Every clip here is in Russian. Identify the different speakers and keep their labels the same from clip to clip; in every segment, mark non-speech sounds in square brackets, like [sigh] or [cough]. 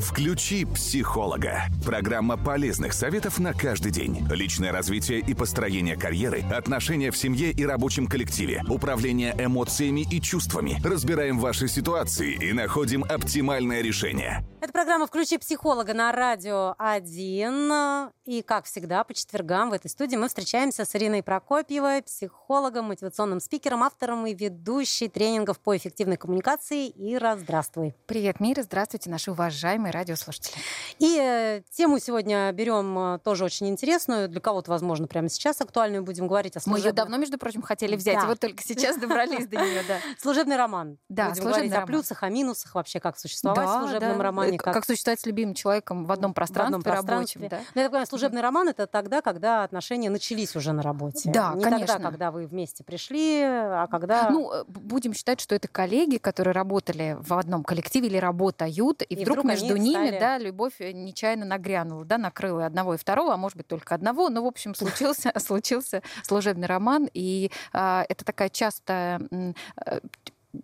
Speaker 1: Включи психолога. Программа полезных советов на каждый день. Личное развитие и построение карьеры, отношения в семье и рабочем коллективе, управление эмоциями и чувствами. Разбираем ваши ситуации и находим оптимальное решение.
Speaker 2: Это программа «Включи психолога» на радио 1. И, как всегда, по четвергам в этой студии мы встречаемся с Ириной Прокопьевой, психологом, мотивационным спикером, автором и ведущей тренингов по эффективной коммуникации. Ира, здравствуй.
Speaker 3: Привет, мир, здравствуйте, наши уважаемые радиослушатели.
Speaker 2: И э, тему сегодня берем э, тоже очень интересную. Для кого-то, возможно, прямо сейчас актуальную будем говорить о
Speaker 3: служебном... Мы ее давно, между прочим, хотели взять, да. вот только сейчас [laughs] добрались до нее, да.
Speaker 2: Служебный роман.
Speaker 3: Да,
Speaker 2: будем говорить о плюсах, о минусах, вообще как существовать в служебном романе
Speaker 3: как... как существовать с любимым человеком в одном пространстве, в одном пространстве. рабочем. Да?
Speaker 2: Ну, я так понимаю, служебный роман это тогда, когда отношения начались уже на работе.
Speaker 3: Да,
Speaker 2: Не
Speaker 3: конечно.
Speaker 2: тогда, когда вы вместе пришли, а когда...
Speaker 3: Ну, э, будем считать, что это коллеги, которые работали в одном коллективе или работают, и, и вдруг, вдруг между ними, стали... да, любовь нечаянно нагрянула, да, накрыла одного и второго, а может быть только одного, но, в общем, случился, [laughs] случился служебный роман, и а, это такая частая э,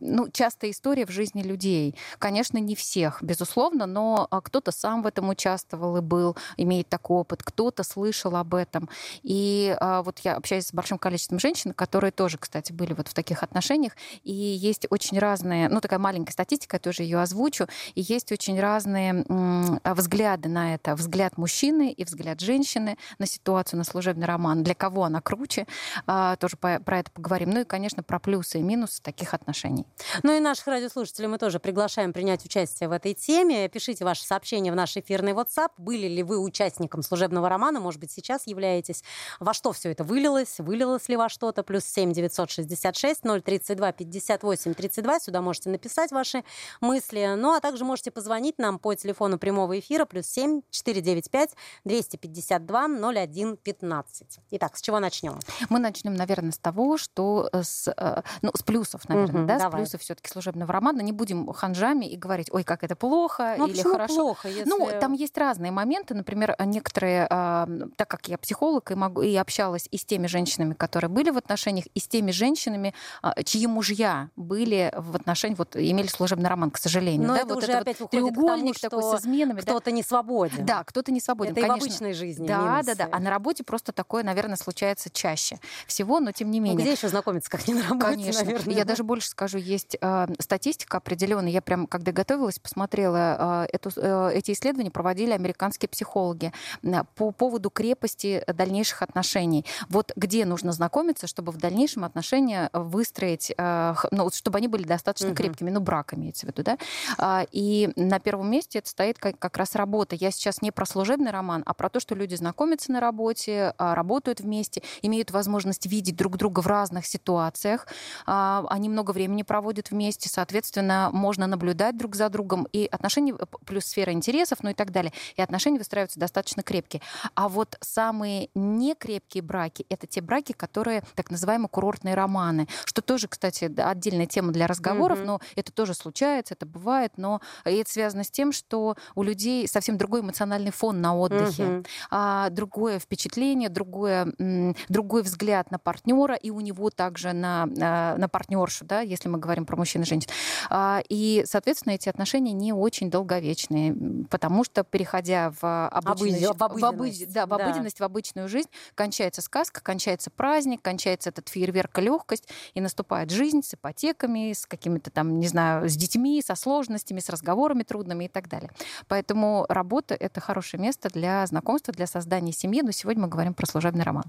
Speaker 3: ну, частая история в жизни людей. Конечно, не всех, безусловно, но а, кто-то сам в этом участвовал и был, имеет такой опыт, кто-то слышал об этом. И а, вот я общаюсь с большим количеством женщин, которые тоже, кстати, были вот в таких отношениях, и есть очень разные, ну, такая маленькая статистика, я тоже ее озвучу, и есть очень разные взгляды на это. Взгляд мужчины и взгляд женщины на ситуацию, на служебный роман. Для кого она круче, а, тоже про это поговорим. Ну и, конечно, про плюсы и минусы таких отношений отношений.
Speaker 2: Ну и наших радиослушателей мы тоже приглашаем принять участие в этой теме. Пишите ваши сообщения в наш эфирный WhatsApp. Были ли вы участником служебного романа? Может быть, сейчас являетесь? Во что все это вылилось? Вылилось ли во что-то? Плюс 7 966 032 58 32. Сюда можете написать ваши мысли. Ну, а также можете позвонить нам по телефону прямого эфира плюс 7 495 252 01 15. Итак, с чего начнем?
Speaker 3: Мы начнем, наверное, с того, что с, э, ну, с плюсов, наверное, угу, да, Давай. Плюсы все-таки служебного романа. Не будем ханжами и говорить, ой, как это плохо
Speaker 2: ну,
Speaker 3: или хорошо.
Speaker 2: плохо, если...
Speaker 3: Ну, там есть разные моменты. Например, некоторые, а, так как я психолог и, могу, и общалась и с теми женщинами, которые были в отношениях, и с теми женщинами, а, чьи мужья были в отношениях, вот имели служебный роман, к сожалению.
Speaker 2: Но
Speaker 3: да,
Speaker 2: это
Speaker 3: вот
Speaker 2: уже опять
Speaker 3: вот треугольник
Speaker 2: тому,
Speaker 3: такой с изменами.
Speaker 2: Кто-то да? не свободен.
Speaker 3: Да, кто-то не свободен.
Speaker 2: Это
Speaker 3: конечно.
Speaker 2: и в обычной жизни.
Speaker 3: Да,
Speaker 2: минусы.
Speaker 3: да, да. А на работе просто такое, наверное, случается чаще всего, но тем не менее. Ну,
Speaker 2: где еще знакомиться, как не на работе,
Speaker 3: Конечно.
Speaker 2: наверное.
Speaker 3: Я даже больше скажу, есть а, статистика определенная. Я прям, когда готовилась, посмотрела, а, эту, э, эти исследования проводили американские психологи по поводу крепости дальнейших отношений. Вот где нужно знакомиться, чтобы в дальнейшем отношения выстроить, а, ну, чтобы они были достаточно угу. крепкими, ну, брак имеется в виду, да. И на первом месте это стоит как, как раз работа. Я сейчас не про служебный роман, а про то, что люди знакомятся на работе, работают вместе, имеют возможность видеть друг друга в разных ситуациях, они много времени проводят вместе, соответственно, можно наблюдать друг за другом, и отношения, плюс сфера интересов, ну и так далее, и отношения выстраиваются достаточно крепкие. А вот самые некрепкие браки — это те браки, которые так называемые курортные романы, что тоже, кстати, отдельная тема для разговоров, mm-hmm. но это тоже случается, это бывает, но это связано с тем, что у людей совсем другой эмоциональный фон на отдыхе, mm-hmm. а, другое впечатление, другое, другой взгляд на партнера, и у него также на, на, на партнершу, да, если мы говорим про мужчин и женщин. А, и, соответственно, эти отношения не очень долговечные, потому что, переходя в обычную,
Speaker 2: в обыденность,
Speaker 3: в, да, в, обыденность да. в обычную жизнь, кончается сказка, кончается праздник, кончается этот фейерверк и легкость, и наступает жизнь с ипотеками, с какими-то там, не знаю, с детьми, со сложностями, с разговорами трудными и так далее. Поэтому работа — это хорошее место для знакомства, для создания семьи, но сегодня мы говорим про служебный роман.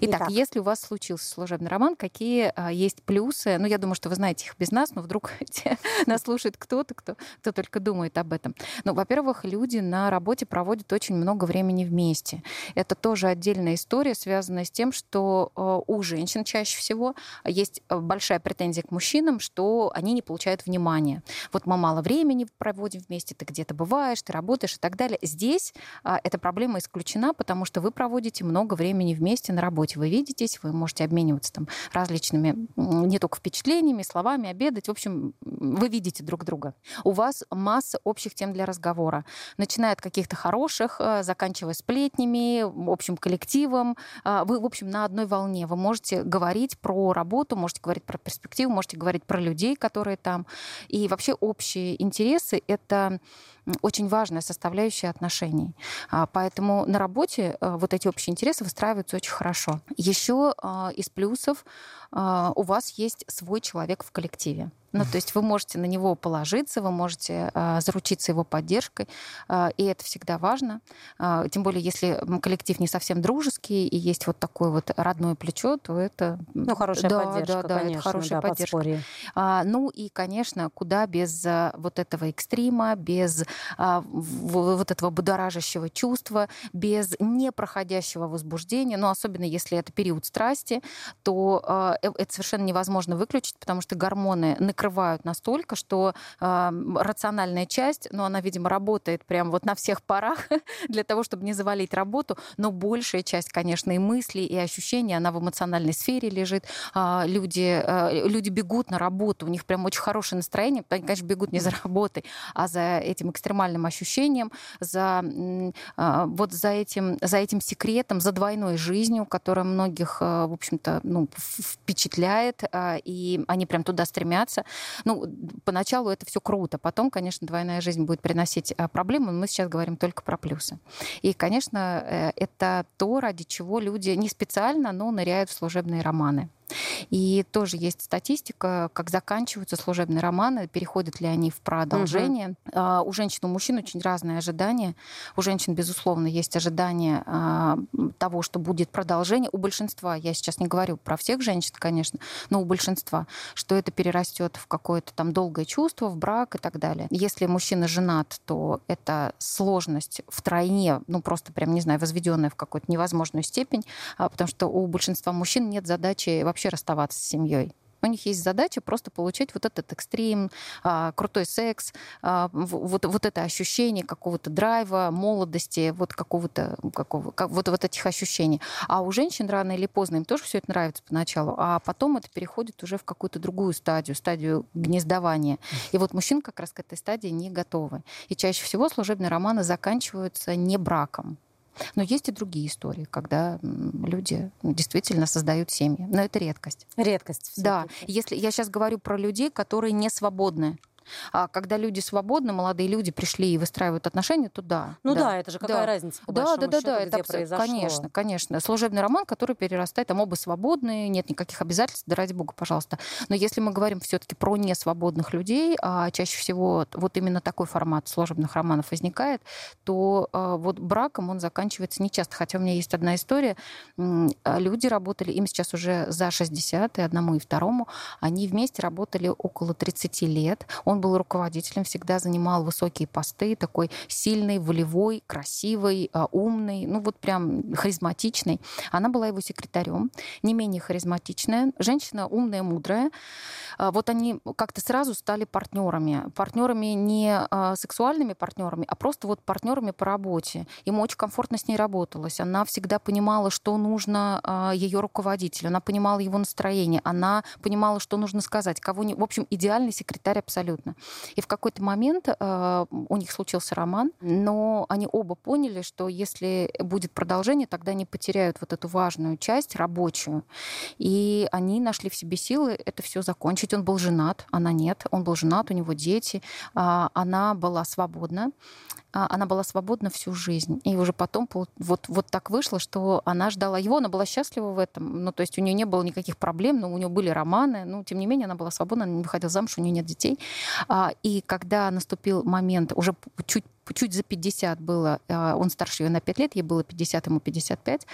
Speaker 3: Итак, Итак. если у вас случился служебный роман, какие а, есть плюсы? Ну, я думаю, что вы знаете их без нас, но вдруг [laughs] нас слушает кто-то, кто, кто только думает об этом. Ну, во-первых, люди на работе проводят очень много времени вместе. Это тоже отдельная история, связанная с тем, что э, у женщин чаще всего есть э, большая претензия к мужчинам, что они не получают внимания. Вот мы мало времени проводим вместе, ты где-то бываешь, ты работаешь и так далее. Здесь э, эта проблема исключена, потому что вы проводите много времени вместе на работе. Вы видитесь, вы можете обмениваться там различными не только впечатлениями, словами, обедать. В общем, вы видите друг друга. У вас масса общих тем для разговора. Начиная от каких-то хороших, э, заканчивая сплетнями, общим коллективом. Э, вы, в общем, на одной волне. Вы можете говорить про работу, можете говорить про перспективу, можете говорить про людей, которые там. И вообще общие интересы — это очень важная составляющая отношений. А, поэтому на работе э, вот эти общие интересы выстраиваются очень хорошо. Еще а, из плюсов а, у вас есть свой человек в коллективе. Ну, то есть вы можете на него положиться, вы можете э, заручиться его поддержкой, э, и это всегда важно. Э, тем более, если коллектив не совсем дружеский и есть вот такое вот родное плечо, то это...
Speaker 2: Ну, хорошая да, поддержка, да, да, конечно, это хорошая да, поддержка.
Speaker 3: А, ну и, конечно, куда без а, вот этого экстрима, без а, в, вот этого будоражащего чувства, без непроходящего возбуждения, ну, особенно если это период страсти, то а, Э, это совершенно невозможно выключить, потому что гормоны накрывают настолько, что э, рациональная часть, ну, она, видимо, работает прям вот на всех парах [laughs] для того, чтобы не завалить работу, но большая часть, конечно, и мыслей, и ощущений, она в эмоциональной сфере лежит. Э, люди, э, люди бегут на работу, у них прям очень хорошее настроение, они, конечно, бегут не за [laughs] работой, а за этим экстремальным ощущением, за э, вот за этим, за этим секретом, за двойной жизнью, которая многих, э, в общем-то, ну, впечатляет, а, и они прям туда стремятся. Ну, поначалу это все круто, потом, конечно, двойная жизнь будет приносить а, проблемы, мы сейчас говорим только про плюсы. И, конечно, э, это то, ради чего люди не специально, но ныряют в служебные романы. И тоже есть статистика, как заканчиваются служебные романы, переходят ли они в продолжение. Угу. У женщин и мужчин очень разные ожидания. У женщин, безусловно, есть ожидания а, того, что будет продолжение. У большинства, я сейчас не говорю про всех женщин, конечно, но у большинства, что это перерастет в какое-то там долгое чувство, в брак и так далее. Если мужчина женат, то это сложность втройне, ну просто прям, не знаю, возведенная в какую-то невозможную степень, а, потому что у большинства мужчин нет задачи вообще вообще расставаться с семьей. У них есть задача просто получать вот этот экстрим, а, крутой секс, а, вот, вот это ощущение какого-то драйва, молодости, вот какого-то, какого, как, вот, вот этих ощущений. А у женщин рано или поздно им тоже все это нравится поначалу, а потом это переходит уже в какую-то другую стадию, стадию гнездования. И вот мужчин как раз к этой стадии не готовы. И чаще всего служебные романы заканчиваются не браком. Но есть и другие истории, когда люди действительно создают семьи. Но это редкость.
Speaker 2: Редкость.
Speaker 3: Да. Если я сейчас говорю про людей, которые не свободны. А когда люди свободны, молодые люди пришли и выстраивают отношения, то да.
Speaker 2: Ну
Speaker 3: да,
Speaker 2: да это же какая
Speaker 3: да.
Speaker 2: разница по
Speaker 3: да, да, да,
Speaker 2: счету,
Speaker 3: да,
Speaker 2: где
Speaker 3: это
Speaker 2: произошло.
Speaker 3: Конечно, конечно. Служебный роман, который перерастает, там оба свободные, нет никаких обязательств, да ради бога, пожалуйста. Но если мы говорим все-таки про несвободных людей, а чаще всего вот именно такой формат служебных романов возникает, то а, вот браком он заканчивается нечасто. Хотя у меня есть одна история. А, люди работали, им сейчас уже за 60, и одному, и второму, они вместе работали около 30 лет. Он был руководителем, всегда занимал высокие посты, такой сильный, волевой, красивый, а, умный, ну вот прям харизматичный. Она была его секретарем, не менее харизматичная, женщина умная, мудрая. А, вот они как-то сразу стали партнерами. Партнерами не а, сексуальными партнерами, а просто вот партнерами по работе. Ему очень комфортно с ней работалось. Она всегда понимала, что нужно ее руководителю. Она понимала его настроение. Она понимала, что нужно сказать. Кого не... В общем, идеальный секретарь абсолютно. И в какой-то момент э, у них случился роман, но они оба поняли, что если будет продолжение, тогда они потеряют вот эту важную часть рабочую. И они нашли в себе силы это все закончить. Он был женат, она нет. Он был женат, у него дети. Э, она была свободна. А, она была свободна всю жизнь. И уже потом вот, вот так вышло, что она ждала его, она была счастлива в этом. Ну, то есть у нее не было никаких проблем, но у нее были романы, но тем не менее она была свободна, она не выходила замуж, у нее нет детей. А, и когда наступил момент, уже чуть чуть за 50 было, а, он старше ее на 5 лет, ей было 50, ему 55,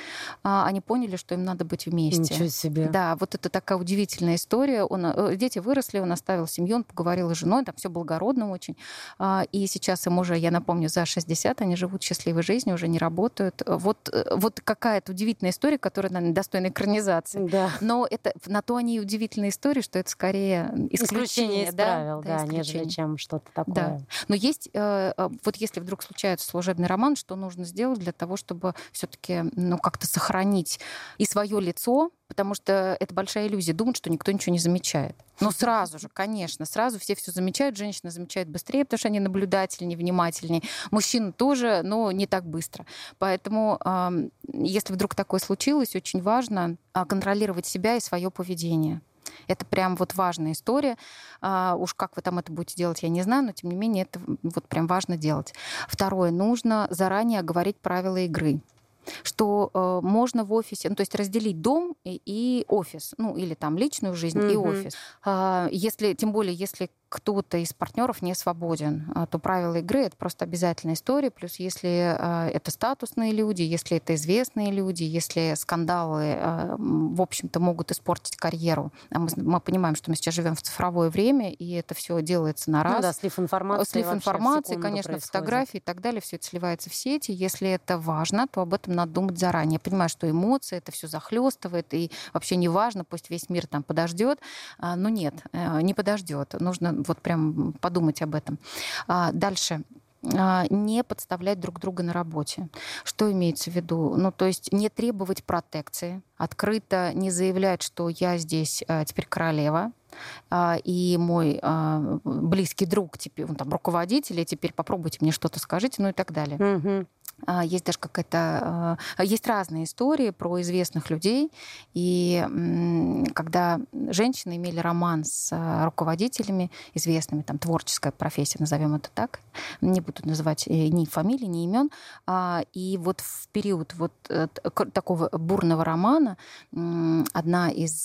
Speaker 3: а, они поняли, что им надо быть вместе.
Speaker 2: Ничего себе.
Speaker 3: Да, вот это такая удивительная история. Он, э, дети выросли, он оставил семью, он поговорил с женой, там все благородно очень. А, и сейчас им уже, я напомню, за 60, они живут счастливой жизнью, уже не работают. Вот, э, вот какая-то удивительная история, которая, наверное, достойна экранизации.
Speaker 2: Да.
Speaker 3: Но это, на то они удивительные истории, что это скорее исключение,
Speaker 2: исключение из
Speaker 3: да,
Speaker 2: правил, да, да нежели чем что-то такое.
Speaker 3: Да. Но есть, э, вот если вдруг случается служебный роман, что нужно сделать для того, чтобы все-таки ну, как-то сохранить и свое лицо, потому что это большая иллюзия думать, что никто ничего не замечает. Но сразу же, конечно, сразу все все замечают, женщины замечают быстрее, потому что они наблюдательнее, внимательнее. Мужчины тоже, но не так быстро. Поэтому, если вдруг такое случилось, очень важно а, контролировать себя и свое поведение. Это прям вот важная история. А, уж как вы там это будете делать, я не знаю, но тем не менее это вот прям важно делать. Второе, нужно заранее оговорить правила игры что э, можно в офисе, ну, то есть разделить дом и, и офис, ну, или там личную жизнь mm-hmm. и офис. Э, если, тем более, если кто-то из партнеров не свободен, а, то правила игры это просто обязательная история. Плюс если а, это статусные люди, если это известные люди, если скандалы, а, в общем-то, могут испортить карьеру. Мы, мы понимаем, что мы сейчас живем в цифровое время, и это все делается на раз. Ну
Speaker 2: да, слив информации.
Speaker 3: Слив информации, конечно, происходит. фотографии и так далее, все это сливается в сети. Если это важно, то об этом надо думать заранее. Я понимаю, что эмоции это все захлестывает, и вообще не важно, пусть весь мир там подождет. Но нет, э, не подождет. Нужно вот прям подумать об этом. А, дальше а, не подставлять друг друга на работе. Что имеется в виду? Ну, то есть не требовать протекции, открыто не заявлять, что я здесь а, теперь королева, и мой близкий друг, теперь, он там руководитель, и теперь попробуйте мне что-то скажите, ну и так далее. Угу. А, есть даже какая-то... А, есть разные истории про известных людей. И когда женщины имели роман с а, руководителями известными, там, творческая профессия, назовем это так, не буду называть э, ни фамилий, ни имен, и вот в период вот э, такого бурного романа одна из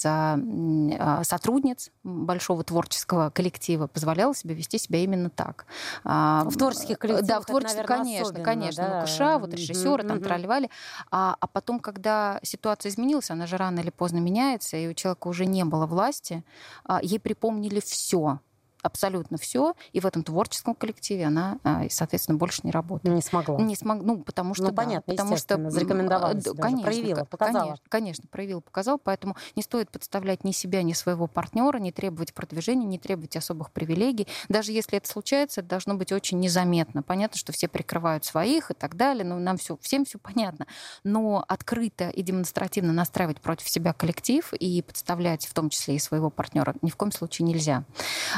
Speaker 3: сотрудниц большого творческого коллектива позволяла себе вести себя именно так.
Speaker 2: В творческих коллективах
Speaker 3: Да, в творческих, конечно, конечно. Да? Душа, вот режиссеры там тролливали. А, а потом, когда ситуация изменилась, она же рано или поздно меняется, и у человека уже не было власти, а, ей припомнили все абсолютно все, и в этом творческом коллективе она, а, соответственно, больше не работает.
Speaker 2: Не смогла.
Speaker 3: Не смог, ну, потому что, ну,
Speaker 2: да, понятно, потому что
Speaker 3: зарекомендовалась, конечно, проявила, показала. Конечно, конечно, проявила, показала, поэтому не стоит подставлять ни себя, ни своего партнера, не требовать продвижения, не требовать особых привилегий. Даже если это случается, это должно быть очень незаметно. Понятно, что все прикрывают своих и так далее, но нам все, всем все понятно. Но открыто и демонстративно настраивать против себя коллектив и подставлять в том числе и своего партнера ни в коем случае нельзя.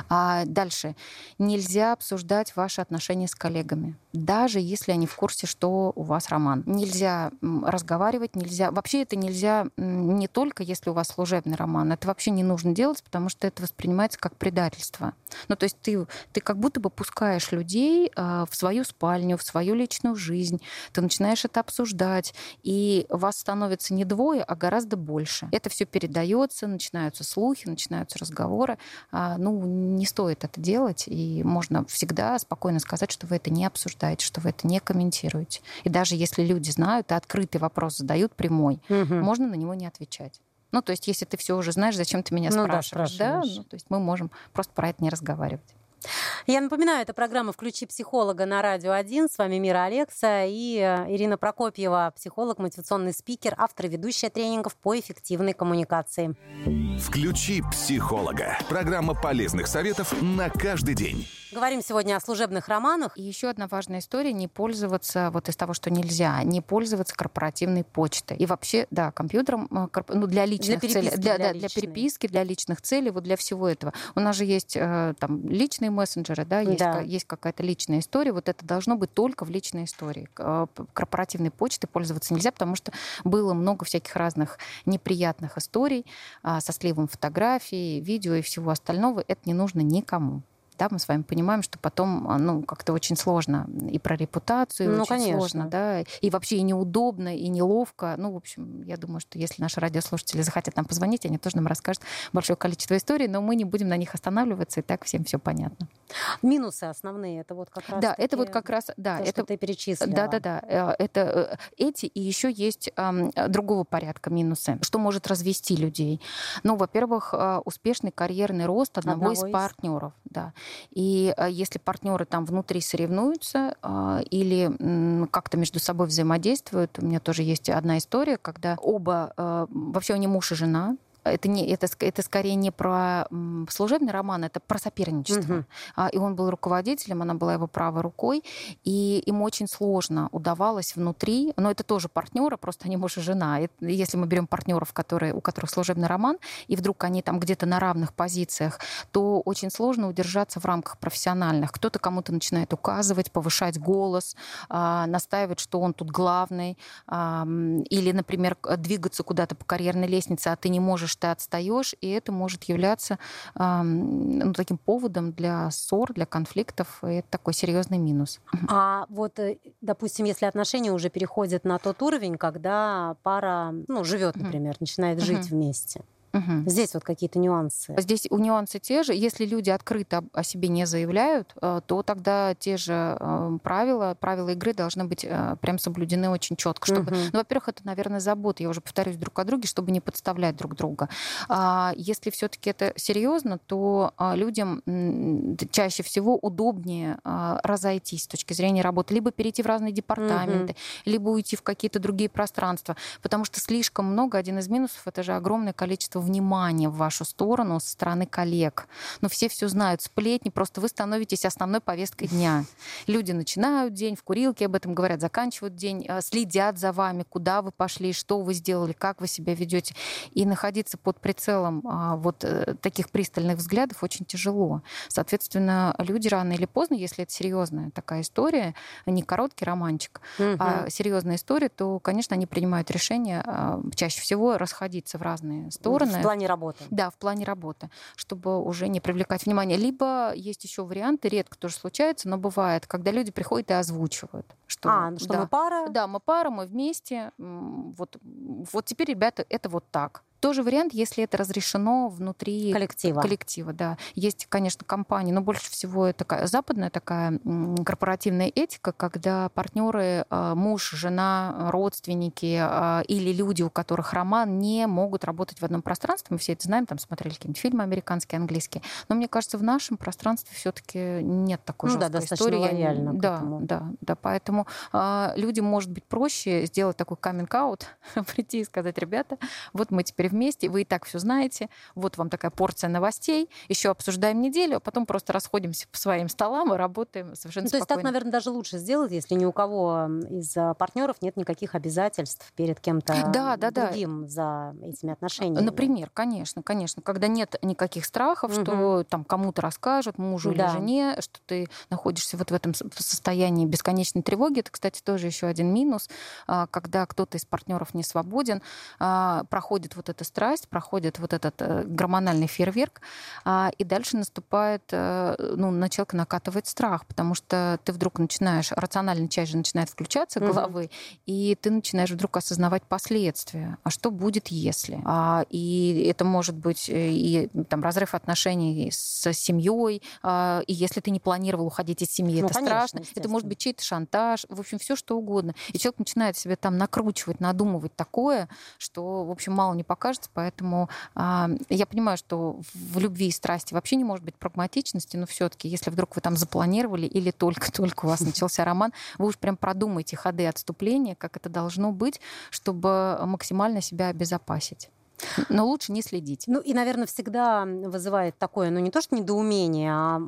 Speaker 3: А а дальше. Нельзя обсуждать ваши отношения с коллегами, даже если они в курсе, что у вас роман. Нельзя разговаривать, нельзя... Вообще это нельзя не только, если у вас служебный роман. Это вообще не нужно делать, потому что это воспринимается как предательство. Ну, то есть ты, ты как будто бы пускаешь людей э, в свою спальню, в свою личную жизнь. Ты начинаешь это обсуждать, и вас становится не двое, а гораздо больше. Это все передается, начинаются слухи, начинаются разговоры. А, ну, не стоит стоит это делать, и можно всегда спокойно сказать, что вы это не обсуждаете, что вы это не комментируете. И даже если люди знают и открытый вопрос задают прямой, угу. можно на него не отвечать. Ну, то есть, если ты все уже знаешь, зачем ты меня ну, спрашиваешь? Да, да? Ну, то есть мы можем просто про это не разговаривать.
Speaker 2: Я напоминаю, это программа «Включи психолога» на Радио 1. С вами Мира Алекса и э, Ирина Прокопьева, психолог, мотивационный спикер, автор и ведущая тренингов по эффективной коммуникации.
Speaker 1: «Включи психолога» – программа полезных советов на каждый день.
Speaker 2: Говорим сегодня о служебных романах.
Speaker 3: И еще одна важная история – не пользоваться, вот из того, что нельзя, не пользоваться корпоративной почтой. И вообще, да, компьютером э, ну, для личных для целей. Для, для, для переписки, для личных целей, вот для всего этого. У нас же есть э, там личные мессенджеры, да, есть, да. есть какая-то личная история. Вот это должно быть только в личной истории. Э, корпоративной почтой пользоваться нельзя, потому что было много всяких разных неприятных историй а, со сливом фотографий, видео и всего остального. Это не нужно никому да, мы с вами понимаем, что потом, а, ну, как-то очень сложно и про репутацию, ну, очень конечно. сложно, да, и вообще и неудобно, и неловко. Ну, в общем, я думаю, что если наши радиослушатели захотят нам позвонить, они тоже нам расскажут большое количество историй, но мы не будем на них останавливаться, и так всем все понятно.
Speaker 2: Минусы основные, это вот как раз
Speaker 3: Да, это вот как раз, да,
Speaker 2: то,
Speaker 3: это
Speaker 2: что ты перечислила.
Speaker 3: Да, да, да, э, это э, эти, и еще есть другого порядка минусы, что может развести людей. Ну, во-первых, э, успешный карьерный рост одного, одного из, из партнеров, да. И а, если партнеры там внутри соревнуются а, или как-то между собой взаимодействуют, у меня тоже есть одна история, когда оба, а, вообще они муж и жена, это, не, это, это скорее не про служебный роман, это про соперничество. Угу. И он был руководителем, она была его правой рукой, и им очень сложно удавалось внутри, но это тоже партнеры, просто они муж и жена. И если мы берем партнеров, которые, у которых служебный роман, и вдруг они там где-то на равных позициях, то очень сложно удержаться в рамках профессиональных. Кто-то кому-то начинает указывать, повышать голос, настаивать, что он тут главный, или, например, двигаться куда-то по карьерной лестнице, а ты не можешь больше ты отстаешь, и это может являться ну, таким поводом для ссор, для конфликтов, и это такой серьезный минус.
Speaker 2: А вот, э, допустим, если отношения уже переходят на тот уровень, когда пара ну, живет, например, начинает жить вместе, Угу. Здесь вот какие-то нюансы.
Speaker 3: Здесь у нюансы те же. Если люди открыто о себе не заявляют, э, то тогда те же э, правила, правила игры должны быть э, прям соблюдены очень четко. Чтобы, угу. ну, во-первых, это, наверное, забота, я уже повторюсь, друг о друге, чтобы не подставлять друг друга. А если все-таки это серьезно, то людям чаще всего удобнее разойтись с точки зрения работы, либо перейти в разные департаменты, угу. либо уйти в какие-то другие пространства, потому что слишком много. Один из минусов это же огромное количество внимание в вашу сторону со стороны коллег. Но все все знают, сплетни, просто вы становитесь основной повесткой дня. Люди начинают день в курилке, об этом говорят, заканчивают день, э, следят за вами, куда вы пошли, что вы сделали, как вы себя ведете. И находиться под прицелом а, вот э, таких пристальных взглядов очень тяжело. Соответственно, люди рано или поздно, если это серьезная такая история, не короткий романчик, угу. а серьезная история, то, конечно, они принимают решение а, чаще всего расходиться в разные стороны
Speaker 2: в плане работы.
Speaker 3: Да, в плане работы, чтобы уже не привлекать внимание. Либо есть еще варианты, редко тоже случается, но бывает, когда люди приходят и озвучивают.
Speaker 2: Что, а, ну что да, мы пара?
Speaker 3: Да, мы пара, мы вместе. Вот, вот теперь, ребята, это вот так. Тоже вариант, если это разрешено внутри
Speaker 2: коллектива.
Speaker 3: коллектива да. Есть, конечно, компании, но больше всего это такая западная такая корпоративная этика, когда партнеры, а, муж, жена, родственники а, или люди, у которых роман, не могут работать в одном пространстве. Мы все это знаем, там смотрели какие-нибудь фильмы американские, английские. Но мне кажется, в нашем пространстве все-таки нет такой ну,
Speaker 2: да, достаточно
Speaker 3: истории.
Speaker 2: лояльно
Speaker 3: да, этому. да, да. Поэтому э, людям может быть проще сделать такой каминг-аут, [laughs] прийти и сказать, ребята, вот мы теперь вместе, вы и так все знаете, вот вам такая порция новостей, еще обсуждаем неделю, а потом просто расходимся по своим столам и работаем совершенно ну,
Speaker 2: То
Speaker 3: есть так,
Speaker 2: наверное, даже лучше сделать, если ни у кого из а, партнеров нет никаких обязательств перед кем-то да, да, другим да. за этими отношениями.
Speaker 3: Например, конечно, конечно, когда нет никаких страхов, угу. что там кому-то расскажут, мужу да. или жене, что ты находишься вот в этом состоянии бесконечной тревоги. Это, кстати, тоже еще один минус, а, когда кто-то из партнеров не свободен, а, проходит вот это эта страсть, проходит вот этот э, гормональный фейерверк, а, и дальше наступает, э, ну, на человека накатывает страх, потому что ты вдруг начинаешь, рациональная часть же начинает включаться головы, угу. и ты начинаешь вдруг осознавать последствия. А что будет, если? А, и это может быть э, и там разрыв отношений с семьей, а, и если ты не планировал уходить из семьи, ну, это конечно, страшно. Это может быть чей-то шантаж, в общем, все что угодно. И человек начинает себе там накручивать, надумывать такое, что, в общем, мало не покажет кажется, поэтому э, я понимаю, что в любви и страсти вообще не может быть прагматичности, но все-таки, если вдруг вы там запланировали или только-только у вас [laughs] начался роман, вы уж прям продумайте ходы отступления, как это должно быть, чтобы максимально себя обезопасить. Но лучше не следить.
Speaker 2: Ну и, наверное, всегда вызывает такое, ну не то что недоумение, а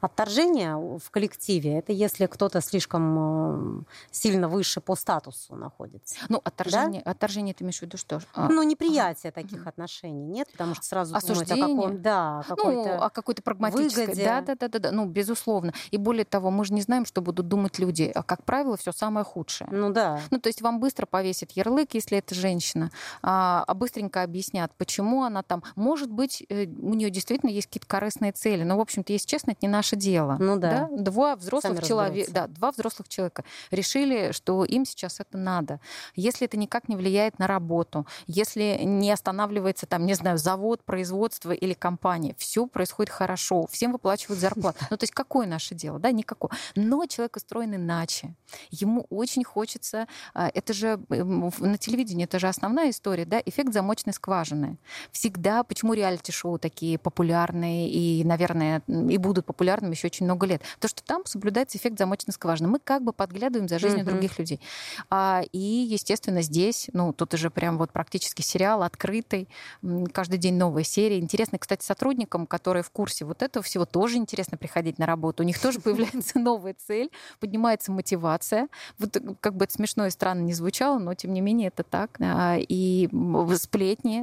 Speaker 2: отторжение в коллективе. Это если кто-то слишком э, сильно выше по статусу находится.
Speaker 3: Ну, отторжение, да? отторжение ты имеешь в виду что?
Speaker 2: А, ну, неприятие ага. таких отношений, нет? Потому что сразу
Speaker 3: Осуждение.
Speaker 2: думают о каком... Да,
Speaker 3: какой-то ну, о какой-то прагматической... Выгоде. Да, да, да, да, да, ну, безусловно. И более того, мы же не знаем, что будут думать люди. А, как правило, все самое худшее.
Speaker 2: Ну да.
Speaker 3: Ну, то есть вам быстро повесят ярлык, если это женщина, а, а быстренько объяснят, почему она там. Может быть, э, у нее действительно есть какие-то корыстные цели, но, в общем-то, если честно, это не наше дело.
Speaker 2: Ну да.
Speaker 3: да? Два взрослых человека, да, два взрослых человека решили, что им сейчас это надо. Если это никак не влияет на работу, если не останавливается там, не знаю, завод, производство или компания, все происходит хорошо, всем выплачивают зарплату. Ну, то есть какое наше дело? Да, никакое. Но человек устроен иначе. Ему очень хочется, а, это же на телевидении, это же основная история, да, эффект замочной скважины. Всегда, почему реалити-шоу такие популярные и, наверное, и будут популярными еще очень много лет? То, что там соблюдается эффект замочной скважины. Мы как бы подглядываем за жизнью mm-hmm. других людей. А, и, естественно, здесь, ну, тут уже прям вот практически сериал открытый, каждый день новая серия. Интересно, кстати, сотрудникам, которые в курсе вот этого всего, тоже интересно приходить на работу. У них тоже [laughs] появляется новая цель, поднимается мотивация. Вот как бы это смешно и странно не звучало, но тем не менее это так. А, и сплетни.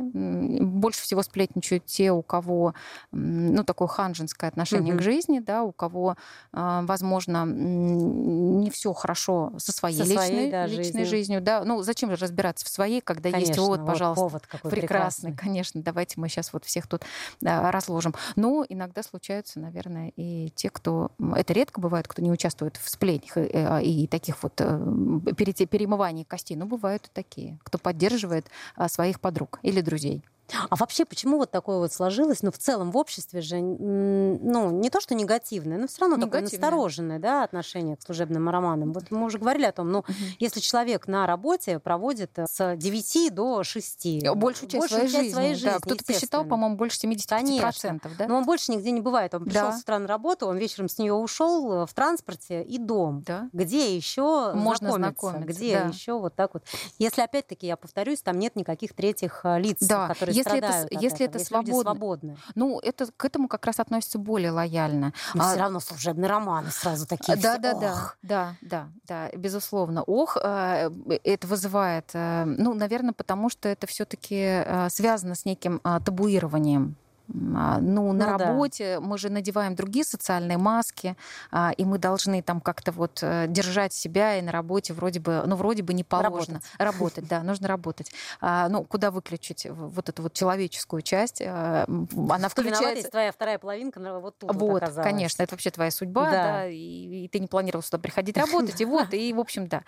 Speaker 3: Больше всего сплетничают те, у кого ну, такое ханжинское отношение угу. к жизни, да, у кого, а, возможно, не все хорошо со своей со личной, своей, да, личной жизнью. жизнью. Да. Ну, зачем же разбираться в своей, когда конечно, есть вот, вот пожалуйста, повод какой прекрасный, прекрасный, конечно, давайте мы сейчас вот всех тут да, разложим. Но иногда случаются, наверное, и те, кто... Это редко бывает, кто не участвует в сплетнях и, а, и таких вот э, перемываний костей, но бывают и такие, кто поддерживает а, своих подруг или друзей.
Speaker 2: А вообще, почему вот такое вот сложилось? Ну, в целом в обществе же, ну, не то, что негативное, но все равно негативное. такое настороженное, да, отношение к служебным романам. Вот мы уже говорили о том, ну, угу. если человек на работе проводит э, с 9 до 6.
Speaker 3: Э, большую часть, большую своей, часть жизни, своей жизни. Да, кто-то посчитал, по-моему, больше 75%, Конечно. да?
Speaker 2: Но он больше нигде не бывает. Он пришел да. с утра на работу, он вечером с нее ушел э, в транспорте и дом. Да. Где еще Можно знакомиться? знакомиться где да. еще вот так вот? Если опять-таки, я повторюсь, там нет никаких третьих лиц, да. которые
Speaker 3: если это, если это если свободно, свободны. Ну, это к этому как раз относится более лояльно.
Speaker 2: Но а, все равно служебные романы сразу такие.
Speaker 3: Да, все, да, ох. да, да, да, да, безусловно. Ох, э, это вызывает, э, ну, наверное, потому что это все-таки э, связано с неким табуированием а, ну, на ну, работе да. мы же надеваем другие социальные маски, а, и мы должны там как-то вот э, держать себя, и на работе вроде бы, ну, вроде бы не положено. Работать, работать да, нужно работать. А, ну, куда выключить вот эту вот человеческую часть? Она включается...
Speaker 2: твоя вторая половинка вот тут
Speaker 3: Вот, вот конечно, это вообще твоя судьба, да, да и, и ты не планировал сюда приходить работать, и вот, и, в общем, да.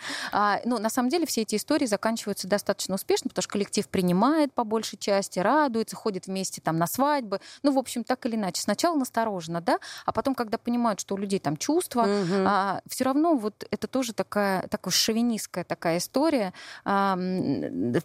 Speaker 3: Ну, на самом деле все эти истории заканчиваются достаточно успешно, потому что коллектив принимает по большей части, радуется, ходит вместе там на свадьбы, бы, ну, в общем, так или иначе. Сначала настороженно, да, а потом, когда понимают, что у людей там чувства, угу. а, все равно вот это тоже такая, такая шовинистская такая история а,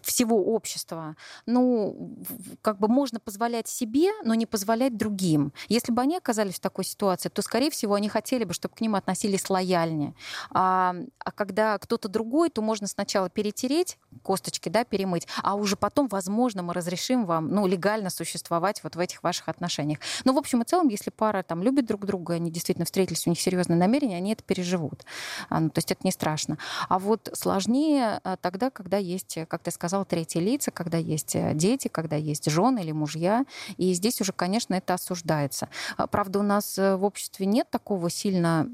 Speaker 3: всего общества. Ну, как бы можно позволять себе, но не позволять другим. Если бы они оказались в такой ситуации, то, скорее всего, они хотели бы, чтобы к ним относились лояльнее. А, а когда кто-то другой, то можно сначала перетереть косточки, да, перемыть, а уже потом, возможно, мы разрешим вам, ну, легально существовать вот в этих этих ваших отношениях. Но, ну, в общем и целом, если пара там любит друг друга, они действительно встретились, у них серьезные намерения, они это переживут. А, ну, то есть это не страшно. А вот сложнее а, тогда, когда есть, как ты сказал, третьи лица, когда есть э, дети, когда есть жены или мужья. И здесь уже, конечно, это осуждается. А, правда, у нас э, в обществе нет такого сильно,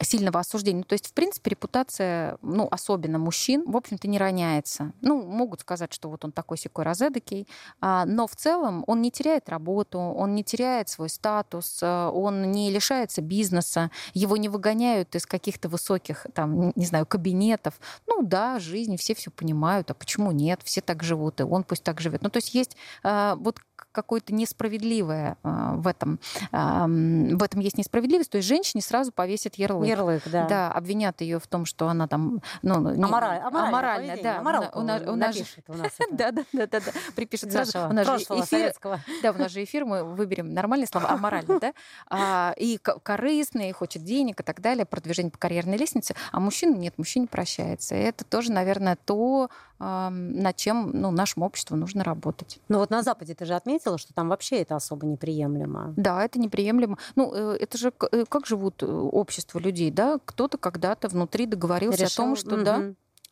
Speaker 3: сильного осуждения. Ну, то есть, в принципе, репутация, ну, особенно мужчин, в общем-то, не роняется. Ну, могут сказать, что вот он такой секой разэдакий, но в целом он не теряет работу он не теряет свой статус, э, он не лишается бизнеса, его не выгоняют из каких-то высоких, там, не знаю, кабинетов. Ну да, жизнь, все все понимают, а почему нет? Все так живут, и он пусть так живет. Ну то есть есть э, вот какое-то несправедливое э, в этом. В этом есть несправедливость. То есть женщине сразу повесят ярлык.
Speaker 2: Ярлык, да.
Speaker 3: Да, обвинят ее в том, что она там... Ну,
Speaker 2: не, амораль, аморальная,
Speaker 3: да.
Speaker 2: Аморалку у нас, у нас
Speaker 3: у нас да, да, да, да, да. Припишет сразу. У нас же эфир, да, у нас же эфир, мы выберем нормальные слова, [laughs] аморальный, да? А, и корыстный, хочет денег и так далее, продвижение по карьерной лестнице. А мужчина нет, мужчина прощается. И это тоже, наверное, то, над чем ну, нашему обществу нужно работать.
Speaker 2: Но вот на Западе ты же отметила, что там вообще это особо неприемлемо.
Speaker 3: Да, это неприемлемо. Ну, э, это же э, как живут э, общество людей, да? Кто-то когда-то внутри договорился Решил. о том, что угу. да,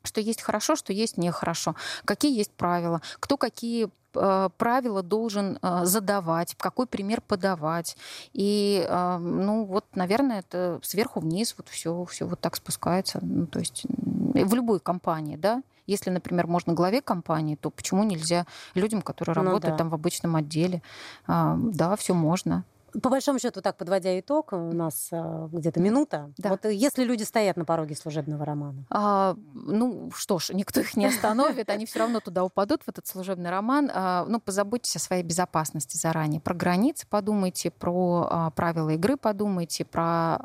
Speaker 3: что есть хорошо, что есть нехорошо, какие есть правила, кто какие правила должен задавать, какой пример подавать. И, ну, вот, наверное, это сверху вниз вот все, все вот так спускается. Ну, то есть в любой компании, да, если, например, можно главе компании, то почему нельзя людям, которые ну, работают да. там в обычном отделе? А, да, все можно.
Speaker 2: По большому счету, так подводя итог, у нас а, где-то минута. Да. Вот если люди стоят на пороге служебного романа.
Speaker 3: А, ну что ж, никто их не остановит, они все равно туда упадут в этот служебный роман. А, ну позаботьтесь о своей безопасности заранее. Про границы подумайте, про а, правила игры подумайте, про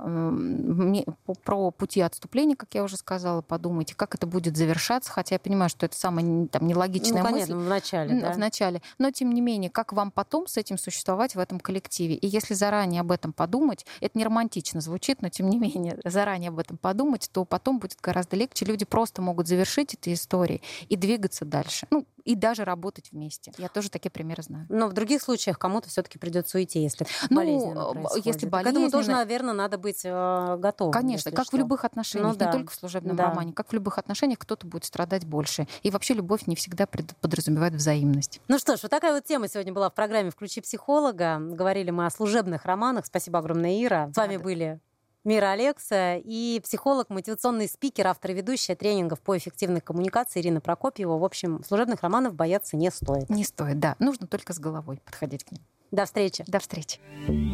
Speaker 3: про пути отступления, как я уже сказала, подумайте, как это будет завершаться. Хотя я понимаю, что это самая там нелогичная
Speaker 2: ну,
Speaker 3: понятно,
Speaker 2: мысль. в начале, да?
Speaker 3: В начале. Но тем не менее, как вам потом с этим существовать в этом коллективе? И если заранее об этом подумать, это не романтично звучит, но тем не менее, заранее об этом подумать, то потом будет гораздо легче. Люди просто могут завершить эти истории и двигаться дальше. Ну, и даже работать вместе. Я тоже такие примеры знаю.
Speaker 2: Но в других случаях кому-то все-таки придется уйти, если
Speaker 3: Ну,
Speaker 2: болезненно
Speaker 3: э,
Speaker 2: происходит.
Speaker 3: если
Speaker 2: К этому тоже,
Speaker 3: болезненно-
Speaker 2: наверное, надо быть э, готовым.
Speaker 3: Конечно, как
Speaker 2: что.
Speaker 3: в любых отношениях,
Speaker 2: Ну
Speaker 3: не
Speaker 2: да.
Speaker 3: только в служебном
Speaker 2: Да.
Speaker 3: романе, как в любых отношениях кто-то будет страдать больше. И вообще любовь не всегда подразумевает взаимность.
Speaker 2: Ну что ж, вот такая вот тема сегодня была в программе «Включи психолога». Говорили мы о служебных романах. Спасибо огромное, Ира. С вами
Speaker 3: Да.
Speaker 2: были Мира Алекса и психолог, мотивационный спикер, автор и ведущая тренингов по эффективной коммуникации Ирина Прокопьева. В общем, служебных романов бояться не стоит.
Speaker 3: Не стоит, да. Нужно только с головой подходить к ним.
Speaker 2: До встречи.
Speaker 3: До встречи.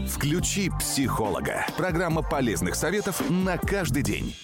Speaker 1: «Включи психолога». Программа полезных советов на каждый день.